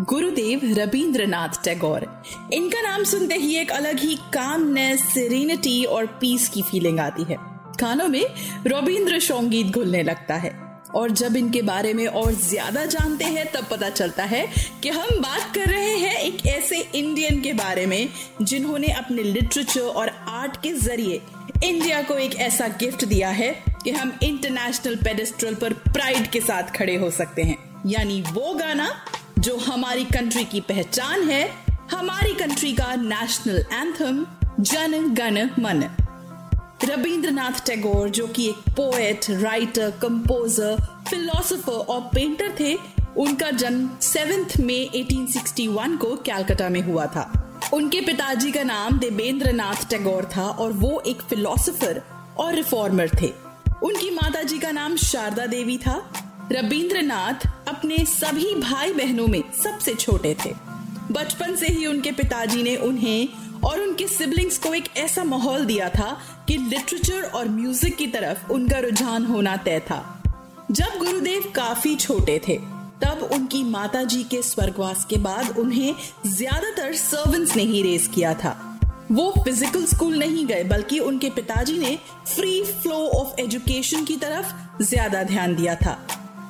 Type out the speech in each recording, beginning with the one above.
गुरुदेव रविंद्रनाथ टैगोर। इनका नाम सुनते ही एक अलग ही कामनेस सेरेनिटी और पीस की फीलिंग आती है। कानों में रविंद्र संगीत घुलने लगता है। और जब इनके बारे में और ज़्यादा जानते हैं, तब पता चलता है कि हम बात कर रहे हैं एक ऐसे इंडियन के बारे में, जिन्होंने अपने लिटरेचर और आर्ट के ज़रिए इंडिया को एक ऐसा गिफ्ट दिया है कि हम इंटरनेशनल पेडेस्ट्रल पर प्राइड के साथ खड़े हो सकते हैं। यानी वो गाना जो हमारी कंट्री की पहचान है, हमारी कंट्री का नेशनल एंथम जन, गण, मन। रविंद्रनाथ टैगोर, जो कि एक पोएट राइटर कंपोजर फिलोसोफर और पेंटर थे, उनका जन्म सेवेंथ मई 1861 को कैलकाटा में हुआ था। उनके पिताजी का नाम देवेंद्रनाथ टैगोर था और वो एक फिलोसोफर और रिफॉर्मर थे। उनकी माताजी का नाम शारदा देवी था। रविंद्रनाथ अपने सभी भाई बहनों में सबसे छोटे थे। बचपन से ही उनके पिताजी ने उन्हें और उनके सिबलिंग्स को एक ऐसा माहौल दिया था कि लिटरेचर और म्यूज़िक की तरफ़ उनका रुझान होना तय था। जब गुरुदेव काफ़ी छोटे थे, तब उनकी माताजी के स्वर्गवास के बाद उन्हें ज़्यादातर सर्वेंट्स ने ही रेस किया था। वो फ़िज़िकल स्कूल नहीं गए, बल्कि उनके पिताजी ने फ्री फ्लो ऑफ़ एजुकेशन की तरफ़ ज़्यादा ध्यान दिया था।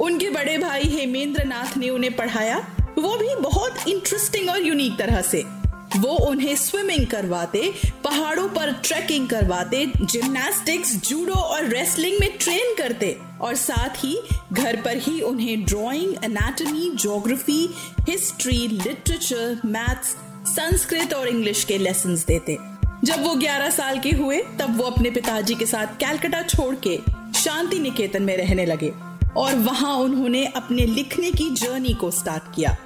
उनके बड़े भाई हेमेंद्र नाथ ने उन्हें पढ़ाया। वो भी बहुत इंटरेस्टिंग और यूनिक तरह से। वो उन्हें स्विमिंग करवाते, पहाड़ों पर ट्रैकिंग करवाते जिम्नास्टिक्स जूडो और रेसलिंग में ट्रेन करते और साथ ही घर पर ही उन्हें drawing anatomy geography history literature maths Sanskrit और इंग्लिश के लेसन देते। जब वो 11 साल के हुए, तब वो अपने पिताजी के साथ कैलकटा छोड़ के शांति निकेतन में रहने लगे। और वहाँ उन्होंने अपने लिखने की जर्नी को स्टार्ट किया।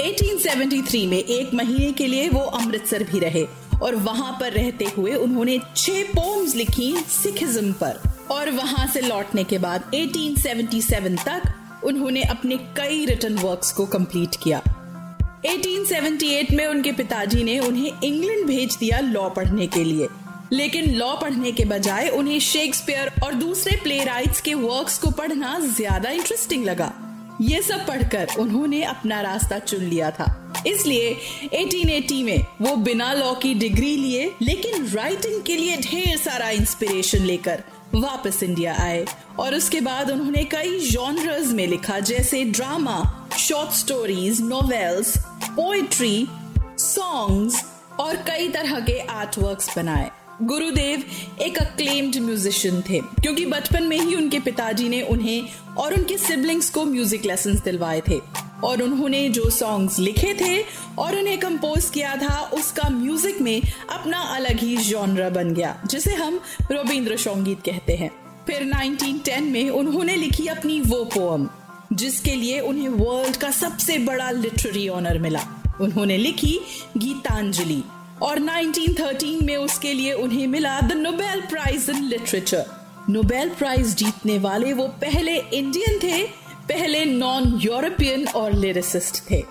1873 में एक महीने के लिए वो अमृतसर भी रहे और वहाँ पर रहते हुए उन्होंने छह पोम्स लिखी सिखिज्म पर। और वहाँ से लौटने के बाद 1877 तक उन्होंने अपने कई रिटर्न वर्क्स को कंप्लीट किया। 1878 में उनके पिताजी ने उन्हें इंग्लैंड भेज दिया लॉ पढ़ने के लिए। लेकिन लॉ पढ़ने के बजाय उन्हें शेक्सपियर और दूसरे प्ले के वर्क्स को पढ़ना ज़्यादा इंटरेस्टिंग लगा। ये सब पढ़कर उन्होंने अपना रास्ता चुन लिया था। इसलिए 1880 में वो बिना लॉ की डिग्री लिए, लेकिन राइटिंग के लिए ढेर सारा इंस्पिरेशन लेकर वापस इंडिया आए। और उसके बाद उन्होंने कई जॉनर्स में लिखा, जैसे drama short stories novels poetry songs और कई तरह के आर्ट वर्क्स बनाए। गुरुदेव एक अक्लेम्ड म्यूजिशियन थे, क्योंकि बचपन में ही उनके पिताजी ने उन्हें और उनके सिबलिंग्स को म्यूज़िक लेसन दिलवाए थे। और उन्होंने जो सॉन्ग्स लिखे थे और उन्हें कंपोज किया था, उसका म्यूज़िक में अपना अलग ही जॉनरा बन गया, जिसे हम रविंद्र संगीत कहते हैं। फिर 1910 में उन्होंने लिखी अपनी वो पोअम जिसके लिए उन्हें वर्ल्ड का सबसे बड़ा लिटरेरी ऑनर मिला। उन्होंने लिखी गीतांजलि। और 1913 में उसके लिए उन्हें मिला the Nobel prize in literature Nobel prize जीतने वाले वो पहले इंडियन थे, पहले नॉन यूरोपियन और लिरिसिस्ट थे।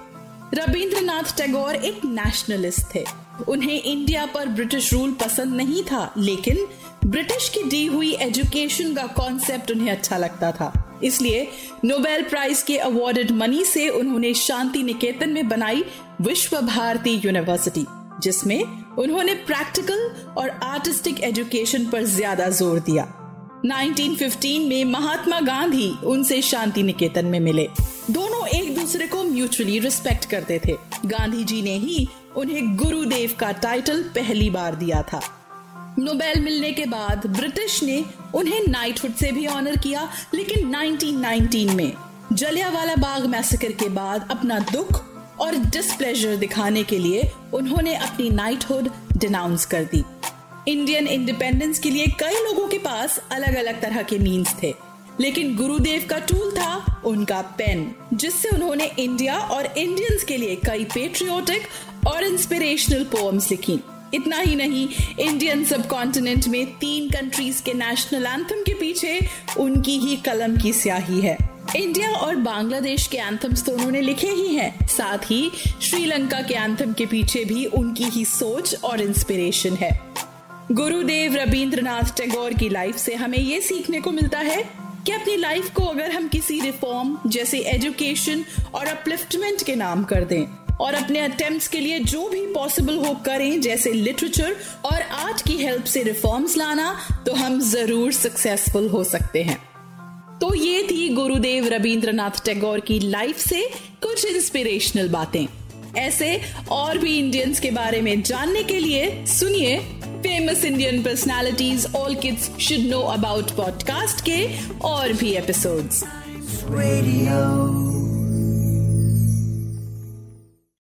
रविंद्रनाथ टैगोर एक नेशनलिस्ट थे। उन्हें इंडिया पर ब्रिटिश रूल पसंद नहीं था, लेकिन ब्रिटिश की दी हुई एजुकेशन का कॉन्सेप्ट उन्हें अच्छा लगता था। इसलिए नोबेल प्राइज के अवार्डेड मनी से उन्होंने शांति निकेतन में बनाई विश्व भारती यूनिवर्सिटी जिसमें उन्होंने प्रैक्टिकल और आर्टिस्टिक एजुकेशन पर ज़्यादा ज़ोर दिया। 1915 में महात्मा गांधी उनसे शांति निकेतन में मिले। दोनों एक दूसरे को म्यूचुअली रिस्पेक्ट करते थे। गांधी जी ने ही उन्हें गुरुदेव का टाइटल पहली बार दिया था। नोबेल मिलने के बाद ब्रिटिश ने उन्हें नाइटहुड से भी ऑनर किया, लेकिन 1919 में जलियावाला बाग मैसेकर के बाद अपना दुख और डिस्प्लेजर दिखाने के लिए उन्होंने अपनी नाइटहुड डिनाउंस कर दी। इंडियन इंडिपेंडेंस के लिए कई लोगों के पास अलग अलग तरह के मीन्स थे, लेकिन गुरुदेव का टूल था उनका पेन जिससे उन्होंने इंडिया और इंडियंस के लिए कई पेट्रियोटिक और इंस्पिरेशनल पोएम्स लिखी। इतना ही नहीं इंडियन सब कॉन्टिनेंट में तीन कंट्रीज़ के नेशनल एंथम के पीछे उनकी ही कलम की स्याही है। इंडिया और बांग्लादेश के एंथम्स तो उन्होंने लिखे ही हैं। साथ ही, श्रीलंका के एंथम के पीछे भी उनकी ही सोच और इंस्पिरेशन है। गुरुदेव रविंद्रनाथ टैगोर की लाइफ से हमें ये सीखने को मिलता है कि अपनी लाइफ को अगर हम किसी रिफॉर्म जैसे एजुकेशन और अपलिफ्टमेंट के नाम कर दें, और अपने अटेम्प्ट्स के लिए जो भी पॉसिबल हो करें, जैसे लिटरेचर और आर्ट की हेल्प से रिफॉर्म्स लाना तो हम ज़रूर सक्सेसफुल हो सकते हैं। तो ये थी गुरुदेव रविंद्रनाथ टैगोर की लाइफ से कुछ इंस्पिरेशनल बातें ऐसे और भी इंडियंस के बारे में जानने के लिए सुनिए famous Indian personalities all kids should know about podcast के और भी एपिसोड्स Radio.